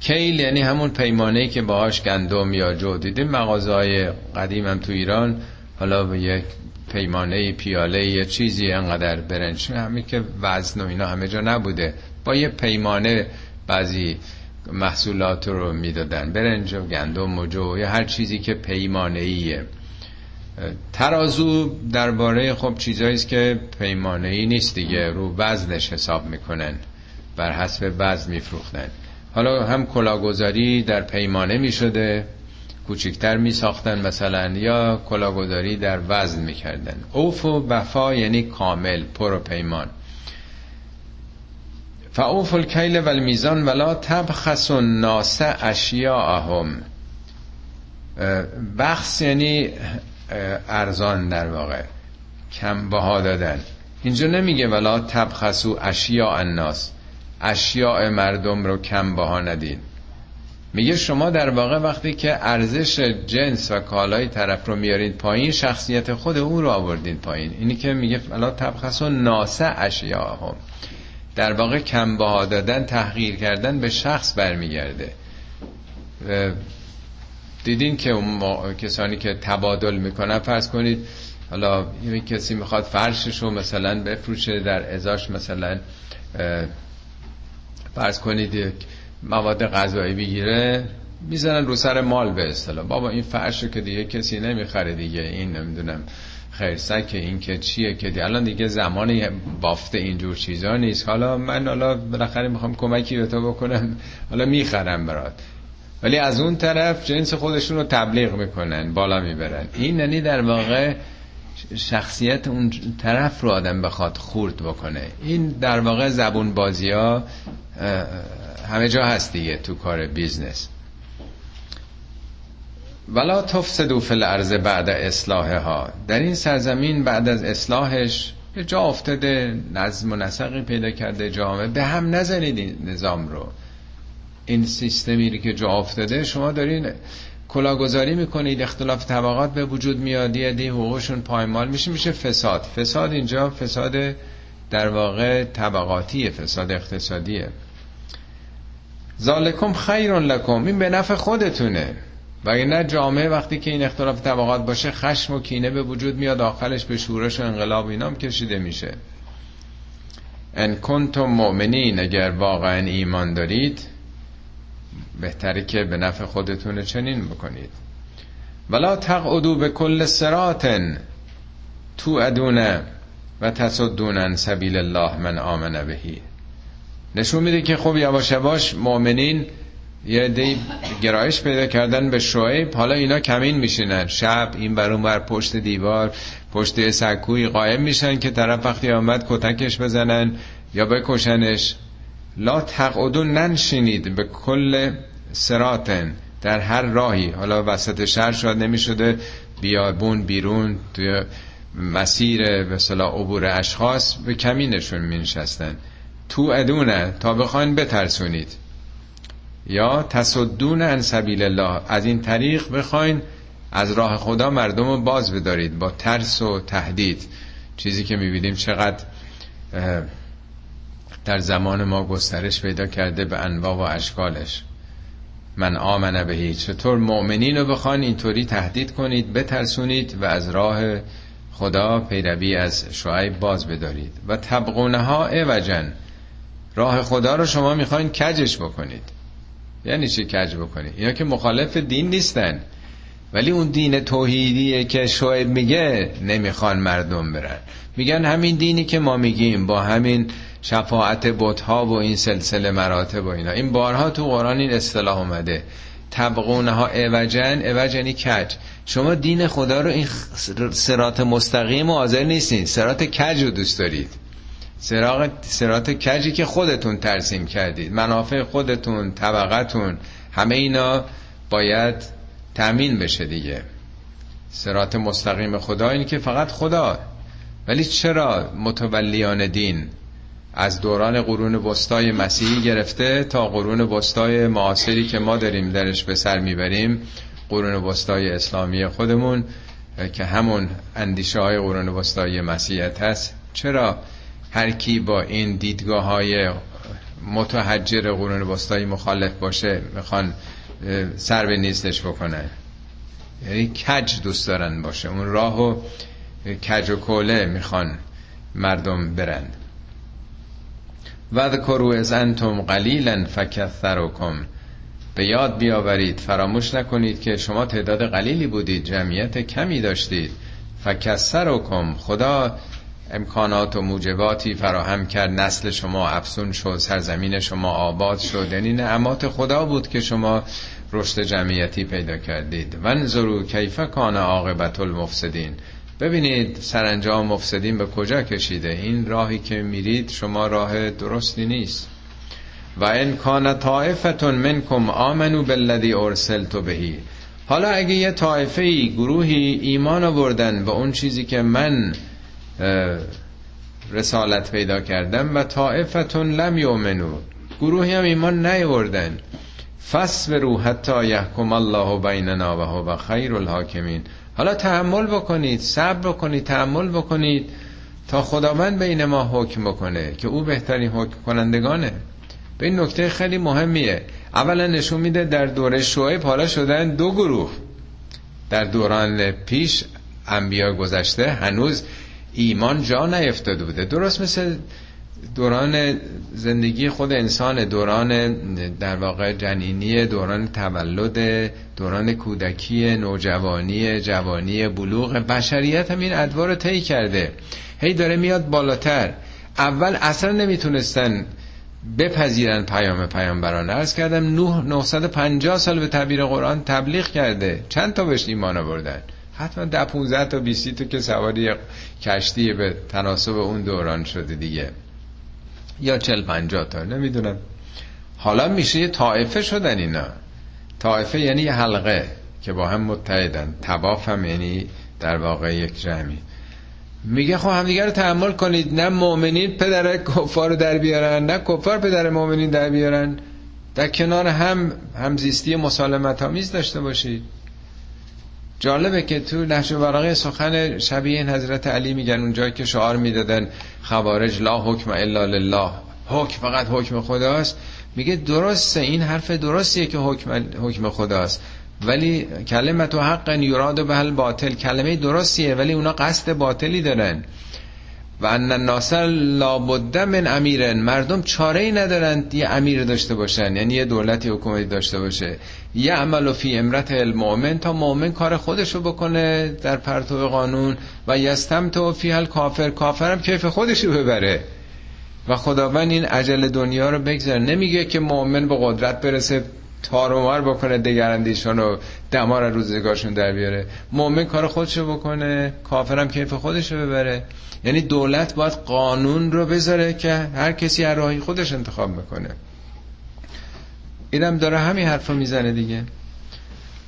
[SPEAKER 1] کیل یعنی همون پیمانه که باهاش گندم یا جو. دیدیم مغازه های قدیم هم تو ایران؟ حالا به یک پیمانه پیاله یه چیزی انقدر برنج. همین که وزن و اینا همه جا نبوده. با یه پیمانه بعضی محصولات رو می‌دادن. برنج و گندم و جو یا هر چیزی که پیمانه ایه ترازو درباره خب چیزایی است که پیمانه ای نیست دیگه. رو وزنش حساب می‌کنن. بر حسب وزن میفروختن. حالا هم کلاگذاری در پیمانه می‌شده. کوچکتر می ساختن مثلا یا کلاگذاری در وزن می‌کردن. اوف و وفا یعنی کامل پر و پیمان. فاوف الکیل و المیزان ولا تبخس الناس اشیاءهم. بخص یعنی ارزان در واقع. کم بها دادن. اینجا نمیگه ولا تبخسو اشیاء الناس. اشیاء مردم رو کم بها ندین. میگه شما در واقع وقتی که ارزش جنس و کالای طرف رو میارید پایین شخصیت خود اون رو آوردین پایین. اینی که میگه فلا تبخص و ناسه اشیاء هم در واقع کم بها دادن تحقیر کردن به شخص برمیگرده. دیدین که اون کسانی که تبادل می‌کنن فرض کنید حالا یه کسی می‌خواد فرشش رو مثلا بفروشه در ازاش مثلا فرض کنید مواد غذایی بگیره می‌زنن رو سر مال به اصطلاح. بابا این فرش که دیگه کسی نمی‌خره دیگه. این نمی‌دونم خیرسک این که چیه که دی الان دیگه زمان بافته اینجور چیزا نیست. حالا من حالا بالاخره می‌خوام کمکی به تو بکنم. حالا می‌خرم برات. ولی از اون طرف جنس خودشون رو تبلیغ می‌کنن بالا می‌برن. این یعنی در واقع شخصیت اون طرف رو آدم بخواد خورد بکنه. این در واقع زبون بازی ها همه جا هست دیگه تو کار بیزنس. ولا تفسدو فی الارض بعد اصلاحها در این سرزمین بعد از اصلاحش جا افتاده نظم و نسقی پیدا کرده جامعه. به هم نزنید نظام رو. این سیستمی که جا افتاده شما دارین کلاگذاری می‌کنید اختلاف طبقات به وجود میاد یه حقوقشون پایمال میشه میشه فساد. فساد اینجا فساد در واقع طبقاتی فساد اقتصادیه. ذالکم خیر لکم این به نفع خودتونه. و نه جامعه وقتی که این اختلاف طبقات باشه خشم و کینه به وجود میاد آخرش به شورش و انقلاب اینام کشیده میشه. ان کنتم مؤمنین اگر واقعا ایمان دارید بهتره که به نفع خودتون چنین بکنید. ولا تقعدو به کل سراتن تو ادونه و تصدون سبیل الله من آمن بهی. نشون میده که خب یواش یواش مؤمنین یه دی گرایش پیدا کردن به شعیب. حالا اینا کمین میشینن. شب این بر بر پشت دیوار پشت سکوی قائم میشن که طرف وقتی آمد کتکش بزنن یا بکشنش. لا تقعدون ننشینید به کل سراتن در هر راهی. حالا وسط شهر شاید نمی‌شده بیابون بیرون توی مسیر صلاح عبور اشخاص به کمینشون مینشستن. تو ادونه تا بخواین بترسونید. یا تصدون ان سبیل الله. از این طریق بخواین از راه خدا مردم رو باز بدارید با ترس و تهدید. چیزی که می‌بینیم چقدر در زمان ما گسترش پیدا کرده به انواع و اشکالش. من آمنه بهی. چطور مؤمنین رو بخوان اینطوری تهدید کنید بترسونید و از راه خدا پیروی از شعیب باز بدارید. و تبقونه ها اوجن راه خدا رو شما می‌خواین کجش بکنید. یعنی چی کج بکنید؟ اینا که مخالف دین نیستن. ولی اون دین توحیدیه که شعیب میگه نمی‌خوان مردم برن. میگن همین دینی که ما میگیم با همین شفاعت بتها و این سلسله مراتب و اینا. این بارها تو قرآن این اصطلاح اومده. تبقونه ها اوجن اوجنی یعنی کج. شما دین خدا رو این سرات مستقیم و حاضر نیستین. سرات کج رو دوست دارید. سراغ سرات کجی که خودتون ترسیم کردید. منافع خودتون طبقتون همه اینا باید تأمین بشه دیگه. سرات مستقیم خدا این که فقط خدا. ولی چرا متولیان دین از دوران قرون وسطای مسیحی گرفته تا قرون وسطای معاصری که ما داریم درش به سر می‌بریم؟ قرون وسطای اسلامی خودمون که همون اندیشه های قرون وسطای مسیحیت هست. چرا هر کی با این دیدگاه های متحجر قرون وسطای مخالف باشه می‌خوان سر به نیستش بکنن. یعنی کج دوست دارن باشه. اون راه و کج و کوله می‌خوان مردم برن. وذکروا از انتم قلیلا فکثرکم. به یاد بیاورید فراموش نکنید که شما تعداد قلیلی بودید جمعیت کمی داشتید. فکثرکم خدا امکانات و موجباتی فراهم کرد. نسل شما افسون شد سرزمین شما آباد شد. یعنی نعمات خدا بود که شما رشد جمعیتی پیدا کردید. ونظرو کیف کان عاقبت المفسدین. ببینید سرانجام مفسدین به کجا کشیده؟ این راهی که میرید شما راه درستی نیست. و ان کان طائفتون منکم آمنو بالذی ارسلت بهی حالا اگه یه طائفه ای گروهی ایمان آوردن به اون چیزی که من رسالت پیدا کردم و طائفتون لم یؤمنو گروهی هم ایمان نیاوردن. فصبروا حتی یحکم الله بیننا و هو خیر الحاکمین. حالا تحمل بکنید صبر بکنید تحمل بکنید تا خداوند بین ما حکم بکنه که او بهترین حکم کنندگانه. به این نکته خیلی مهمیه. اولا نشون میده در دوره شعیب حالا شدن دو گروه. در دوران پیش انبیا گذشته هنوز ایمان جا نیفتاده بوده. درست مثل دوران زندگی خود انسان دوران در واقع جنینی دوران تولد دوران کودکی نوجوانی جوانی بلوغ. بشریت هم این ادوار رو طی کرده. هی داره میاد بالاتر. اول اصلا نمی‌تونستن بپذیرن پیام پیامبران. عرض کردم نوح 950 سال به تعبیر قرآن تبلیغ کرده. چند تا بهش ایمان آوردن؟ حتما ده 15 تا 20 تا که سواری کشتی به تناسب اون دوران شده دیگه. یا چل پنجاه تا نمی‌دونم. حالا میشه یه طائفه شدن اینا. طائفه یعنی یه حلقه که با هم متحدن. تواف هم یعنی در واقع یک جمعی. میگه خب همدیگه رو تحمل کنید. نه مؤمنین پدر کفار در بیارن نه کفار پدر مؤمنین در بیارن. در کنار هم همزیستی مسالمت آمیز داشته باشید. جالبه که تو نهج ورقه سخن شبیه این حضرت علی میگن اونجایی که شعار می‌دادن خوارج لا حکم الا لله. حکم فقط حکم خداست. میگه درسته این حرف درستیه که حکم حکم خداست. ولی کلمت و حق یراد به باطل. کلمه درستیه ولی اونا قصد باطلی دارن. و ان الناس لابد من امیر مردم چاره ای ندارند یه امیر داشته باشن یعنی یه دولتی حکومتی داشته باشه. یه عمل فی امرت المؤمن تا مؤمن کار خودشو بکنه در پرتو قانون. و یستم فی هل کافر کافرم کیف خودشو ببره. و خداوند این عجل دنیا رو بگذاره نمیگه که مؤمن به قدرت برسه. تارومار بکنه دگرندیشان و دمار روزگارشون در بیاره. مؤمن کار خودشو بکنه کافرم کیف خودشو ببره. یعنی دولت باید قانون رو بذاره که هر کسی هر راهی خودش انتخاب می‌کنه اینم داره همین حرف می‌زنه دیگه.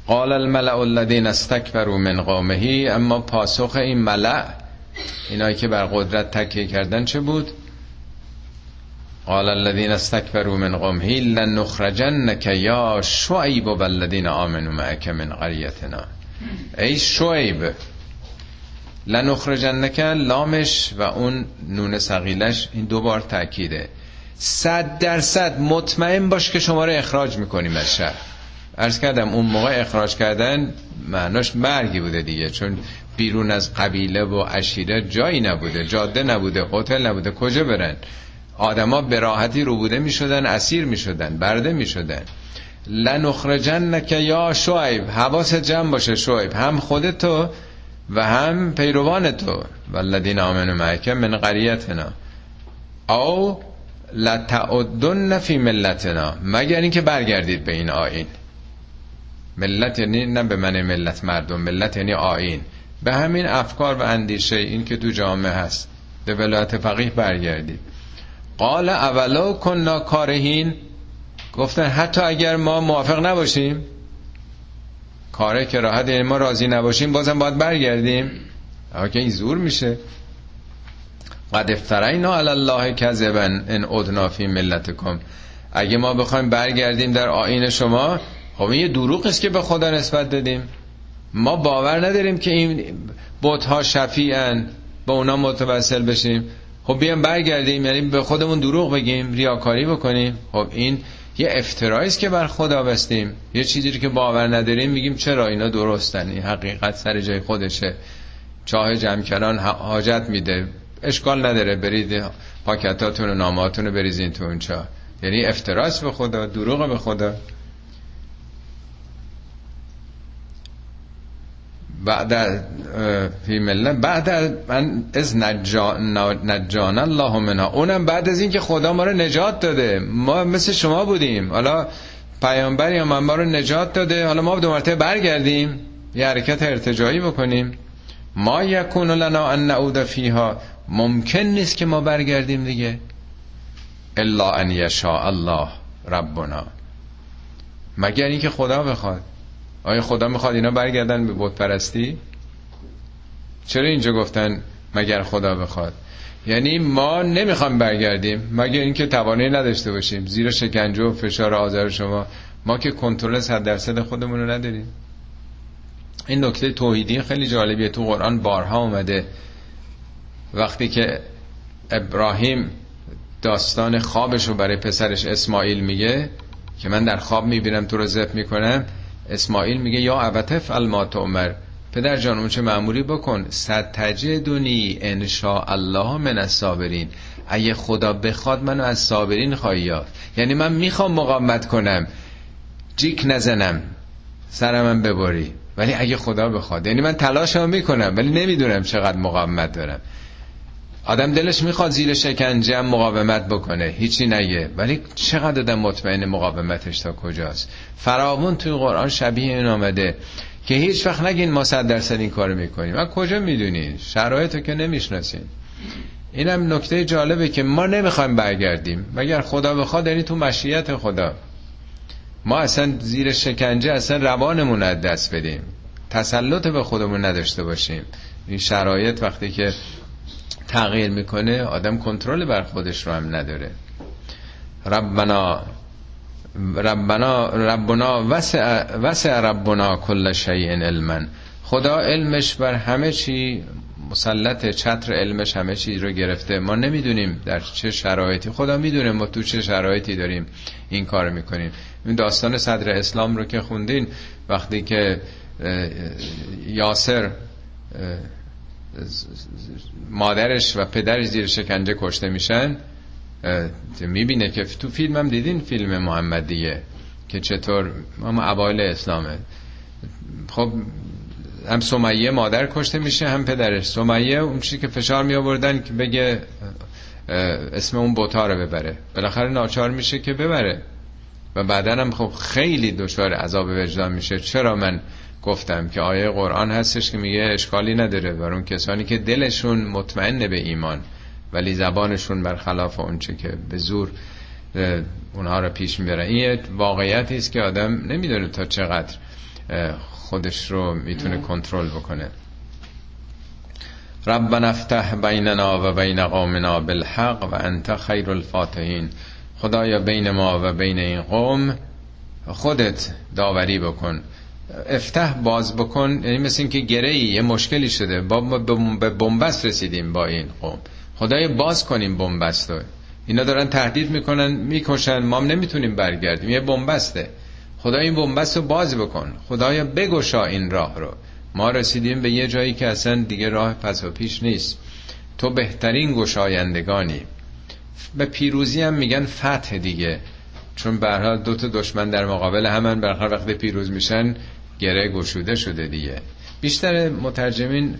[SPEAKER 1] قال الملع الذين استكبروا من قومه اما پاسخ این ملع اینایی که بر قدرت تکیه کردن چه بود؟ قال الذين استكبروا من قومه لنخرجنك یا شعیب والذین آمنوا معك من قريتنا ای شعیب لنخرجنک لامش و اون نون سقیلش این دوبار تاکیده صد درصد مطمئن باش که شما رو اخراج می‌کنیم از شهر. ارز کردم اون موقع اخراج کردن معناش مرگی بوده دیگه چون بیرون از قبیله و عشیره جایی نبوده جاده نبوده هتل نبوده کجا برن؟ آدما به راحتی رو بوده می‌شدن اسیر می‌شدن برده می‌شدن. لنخرجنک یا شعیب حواس جمع باشه شعیب هم خودتو و هم پیروان تو. والذین آمنوا معک من قریتنا. او لتعدن فی ملتنا. مگر اینکه برگردید به این آین ملت یعنی نه به من ملت مردم ملت یعنی آین به همین افکار و اندیشه این که تو جامعه هست. به ولایت فقیه برگردید. قال اولا کننا کارهین گفتن حتی اگر ما موافق نباشیم کاره که راحت یعنی ما راضی نباشیم بازم باید برگردیم. که این زور میشه. قد افترینا علی الله کذبا ان ادنا فی ملتکم. اگه ما بخوایم برگردیم در آین شما خب این یه دروغ است که به خدا نسبت دادیم. ما باور نداریم که این بتها شفیعن با اونا متوسل بشیم. خب بیام برگردیم یعنی به خودمون دروغ بگیم ریاکاری بکنیم. خب این یه افترایی که بر خدا بستیم یه چیزی که باور نداریم میگیم چرا اینا درستن؟ این حقیقت سر جای خودشه. چاه جمع حاجت میده. اشکال نداره برید پاکتاتون و ناماتون رو بریزین تو اون چاه. یعنی افتراس به خدا دروغ به خدا. بعد فی ملت بعد از نجان الله منها اونم بعد از اینکه خدا ما رو نجات داده. ما مثل شما بودیم. حالا پیامبری هم ما رو نجات داده. حالا ما دو مرتبه برگردیم. یه حرکت ارتجایی بکنیم. ما یکون لنا ان نعود فیها. ممکن نیست که ما برگردیم دیگه. الا ان یشاء الله ربنا. مگر اینکه خدا بخواد. آیا خدا می‌خواد اینا برگردن به بت پرستی چرا اینجا گفتن مگر خدا بخواد؟ یعنی ما نمی‌خوام برگردیم مگر اینکه توانایی نداشته باشیم. زیر شکنجه و فشار آذر شما. ما که کنترل صد درصد خودمون رو نداریم. این نکته توحیدی خیلی جالبیه. تو قرآن بارها اومده. وقتی که ابراهیم داستان خوابش رو برای پسرش اسماعیل میگه که من در خواب می‌بینم تو رو زف می‌کنم اسماعیل میگه یا ابتف المات عمر پدر جان اون چه معمولی بکن. ستجدونی انشاء الله من الصابرین. اگه خدا بخواد منو از صابرین خواهی یافت. یعنی من می‌خوام مقاومت کنم. جیک نزنم. سرمم ببری. ولی اگه خدا بخواد. یعنی من تلاشم می‌کنم ولی نمی‌دونم چقدر مقاومت دارم. آدم دلش می‌خواد زیر شکنجه مقاومت بکنه. هیچی نگه. ولی چقدر آدم مطمئن مقاومتش تا کجاست؟ فراوون توی قرآن شبیه این آمده که هیچ وقت نگین ما صد درصد این کارو می‌کنیم. و کجا می‌دونین شرایطو که نمی‌شناسین. اینم نکته جالبه که ما نمی‌خوایم برگردیم. مگر خدا بخواد یعنی تو مشیت خدا. ما اصلا زیر شکنجه اصلا روانمون از دست بدیم. تسلط به خودمون نداشته باشیم. این شرایط وقتی که تغییر می‌کنه آدم کنترل بر خودش رو هم نداره. ربنا ربنا ربنا وسع, وسع ربنا کل شیء علما. خدا علمش بر همه چی مسلط چتر علمش همه چی رو گرفته. ما نمی‌دونیم در چه شرایطی. خدا می‌دونه ما تو چه شرایطی داریم این کار می‌کنیم. این داستان صدر اسلام رو که خوندین وقتی که یاسر مادرش و پدرش زیر شکنجه کشته میشن می‌بینه که تو فیلم هم دیدین فیلم محمدیه که چطور ما اوایل اسلامه. خب هم سمیه مادر کشته میشه هم پدرش. سمیه اون چیزی که فشار می آوردن که بگه اسم اون بوتا رو ببره. بالاخره ناچار میشه که ببره. و بعدا هم خب خیلی دشوار عذاب وجدان میشه. چرا من گفتم که آیه قرآن هستش که میگه اشکالی نداره بر اون کسانی که دلشون مطمئن به ایمان ولی زبانشون برخلاف اونچه که به زور اونها رو پیش می‌بره. این واقعیتی است که آدم نمی‌دونه تا چقدر خودش رو می‌تونه کنترل بکنه. ربنا افتح بیننا و بین قومنا بالحق و انت خیر الفاتحین. خدایا بین ما و بین این قوم خودت داوری بکن. افتح باز بکن یعنی مثل اینکه گره یه مشکلی شده. با به بنبست رسیدیم با این قوم. خدای باز کنیم بنبست رو. اینا دارن تهدید می‌کنن می‌کشن. ما نمی‌تونیم برگردیم. یه بنبسته. خدای این بنبست رو باز بکن. خدایا بگشا این راه رو. ما رسیدیم به یه جایی که اصلا دیگه راه پس و پیش نیست. تو بهترین گشایندگانی. به پیروزی هم میگن فتح دیگه. چون برها دو تا دشمن در مقابل همن. برخواه وقتی پیروز میشن گره گشوده شده دیگه. بیشتر مترجمین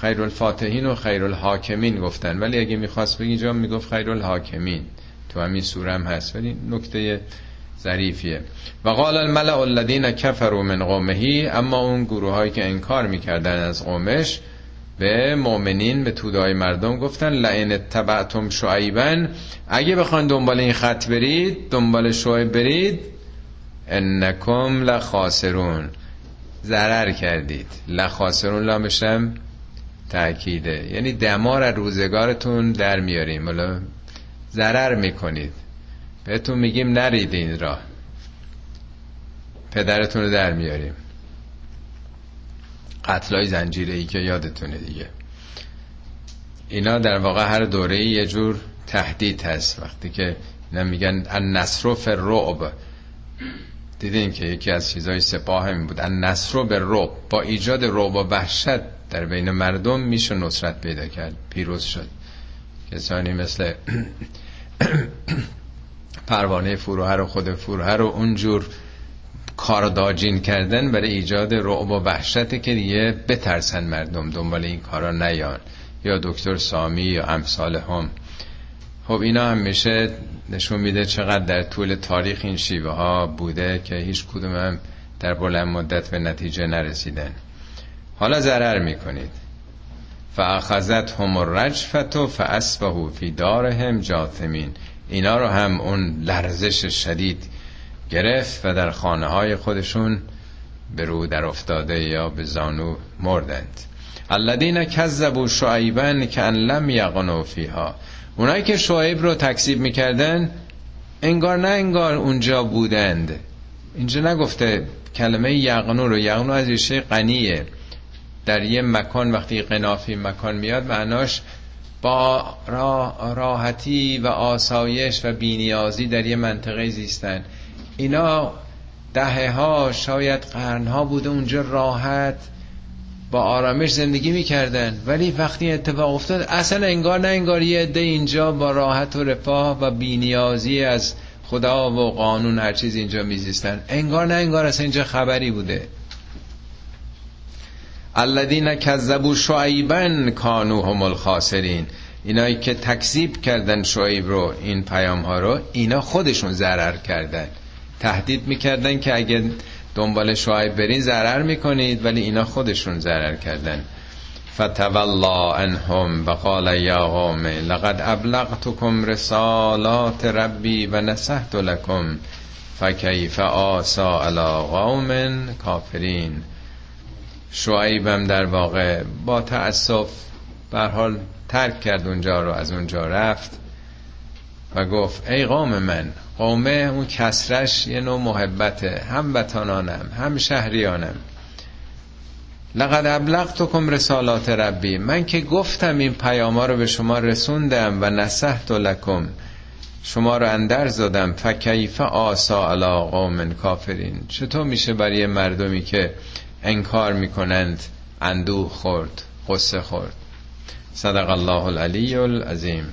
[SPEAKER 1] خیر الفاتحین و خیر الحاکمین گفتن ولی اگه می‌خواست بگی اینجا می‌گفت خیر الحاکمین تو همین سوره هم هست ولی نکته ظریفیه. و قال الملع الذین کفروا من قومه اما اون گروه هایی که انکار می‌کردن از قومش به مؤمنین به تودای مردم گفتن لئن تبعتم شعیبا اگه بخوان دنبال این خط برید دنبال شعیب برید انکم لخاسرون. ضرر کردید. لخاسرون لامشم تأکیده یعنی دمار روزگارتون در میاریم. ولی ضرر می‌کنید. بهتون میگیم نرید این را پدرتون رو در میاریم. قتلای زنجیره ای که یادتونه دیگه. اینا در واقع هر دوره یه جور تهدید هست. وقتی که اینا میگن النصر فر رعب دیدین که یکی از چیزای سپاه همین بود. النصر به رعب. با ایجاد رعب و وحشت در بین مردم میشه نصرت پیدا کرد. پیروز شد. کسانی مثل پروانه فروهر و خود فروهر و اونجور کارداجین کردن برای ایجاد رعب و وحشت که دیگه بترسن مردم دنبال این کارا نیان. یا دکتر سامی یا امثال هم. خب اینا هم میشه نشون میده چقدر در طول تاریخ این شیوه ها بوده که هیچ کدوم هم در بلند مدت به نتیجه نرسیدن. حالا ضرر می‌کنید. فاخذت هم الرجفت و فاسبهو فی دارهم جاثمین. اینا رو هم اون لرزش شدید گرفت و در خانه های خودشون به رو در افتاده یا به زانو مردند. الذین کذبوا شعیبا که ان لم یغنوا فیها. اونایی که شعیب رو تکذیب می‌کردن انگار نه انگار اونجا بودند. اینجا نگفته کلمه یغنو رو. یغنو از ریشه غنیه. در یه مکان وقتی قنافی مکان میاد معناش با راحتی و آسایش و بینیازی در یه منطقه زیستن. اینا دهه ها شاید قرن ها بوده اونجا راحت با آرامش زندگی می‌کردن. ولی وقتی اتفاق افتاد اصلا انگار نه انگار یه عده اینجا با راحت و رفاه و بینیازی از خدا و قانون هر چیز اینجا میزیستن. انگار نه انگار اصلا اینجا خبری بوده. الذین کذبوا شعیبا کانوا هم الخاسرین. اینایی که تکذیب کردن شعیب رو این پیام ها رو اینا خودشون ضرر کردن. تهدید می‌کردن که اگه دنبال شعیب برین ضرر می‌کنید ولی اینا خودشون ضرر کردن. فتولا انهم و قال یا قوم لقد ابلغتكم رسالات ربی و نصحت لكم فکیف آسا علی قوم کافرین. شعیبم در واقع با تأسف بر حال ترک کرد اونجا رو از اونجا رفت و گفت ای قوم من قومه اون کسرش یه نوع محبته. هم وطنانم هم شهریانم. لقد ابلغتکم رسالات ربی. من که گفتم این پیاما رو به شما رسوندم و نصحت لکم. شما رو اندر زدم. فکیف آسا علا قوم کافرین. چطور میشه برای مردمی که انکار می‌کنند اندوه خورد قصه خورد؟ صدق الله العلی العظیم.